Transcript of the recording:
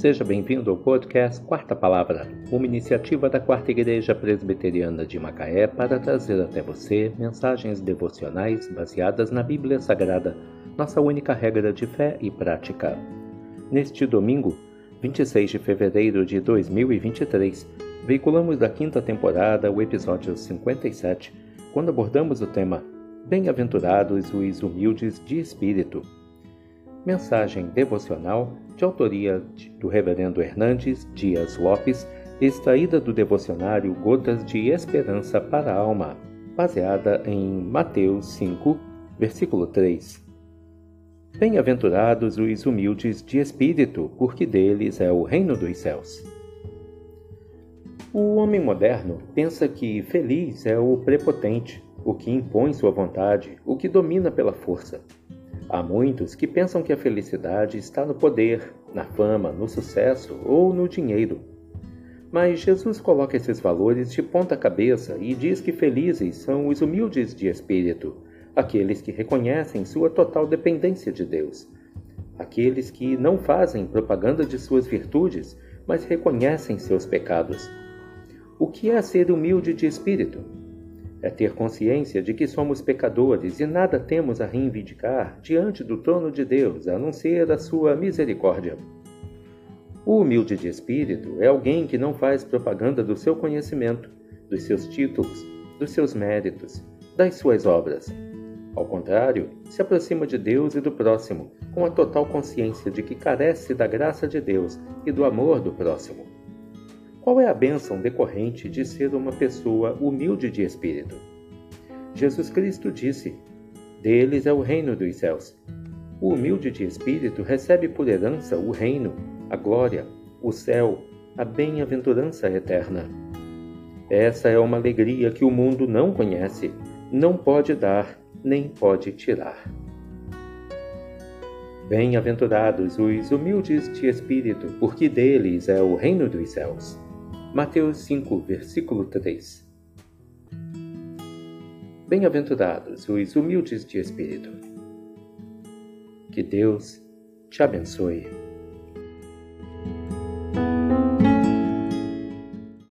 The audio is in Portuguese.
Seja bem-vindo ao podcast Quarta Palavra, uma iniciativa da Quarta Igreja Presbiteriana de Macaé para trazer até você mensagens devocionais baseadas na Bíblia Sagrada, nossa única regra de fé e prática. Neste domingo, 26 de fevereiro de 2023, veiculamos da quinta temporada o episódio 57, quando abordamos o tema Bem-aventurados os humildes de espírito. Mensagem devocional de autoria do Reverendo Hernandes Dias Lopes, extraída do devocionário Gotas de Esperança para a Alma, baseada em Mateus 5, versículo 3. Bem-aventurados os humildes de espírito, porque deles é o reino dos céus. O homem moderno pensa que feliz é o prepotente, o que impõe sua vontade, o que domina pela força. Há muitos que pensam que a felicidade está no poder, na fama, no sucesso ou no dinheiro. Mas Jesus coloca esses valores de ponta cabeça e diz que felizes são os humildes de espírito, aqueles que reconhecem sua total dependência de Deus, aqueles que não fazem propaganda de suas virtudes, mas reconhecem seus pecados. O que é ser humilde de espírito? É ter consciência de que somos pecadores e nada temos a reivindicar diante do trono de Deus, a não ser a sua misericórdia. O humilde de espírito é alguém que não faz propaganda do seu conhecimento, dos seus títulos, dos seus méritos, das suas obras. Ao contrário, se aproxima de Deus e do próximo, com a total consciência de que carece da graça de Deus e do amor do próximo. Qual é a bênção decorrente de ser uma pessoa humilde de espírito? Jesus Cristo disse: Deles é o reino dos céus. O humilde de espírito recebe por herança o reino, a glória, o céu, a bem-aventurança eterna. Essa é uma alegria que o mundo não conhece, não pode dar, nem pode tirar. Bem-aventurados os humildes de espírito, porque deles é o reino dos céus. Mateus 5, versículo 3 Bem-aventurados os humildes de espírito. Que Deus te abençoe.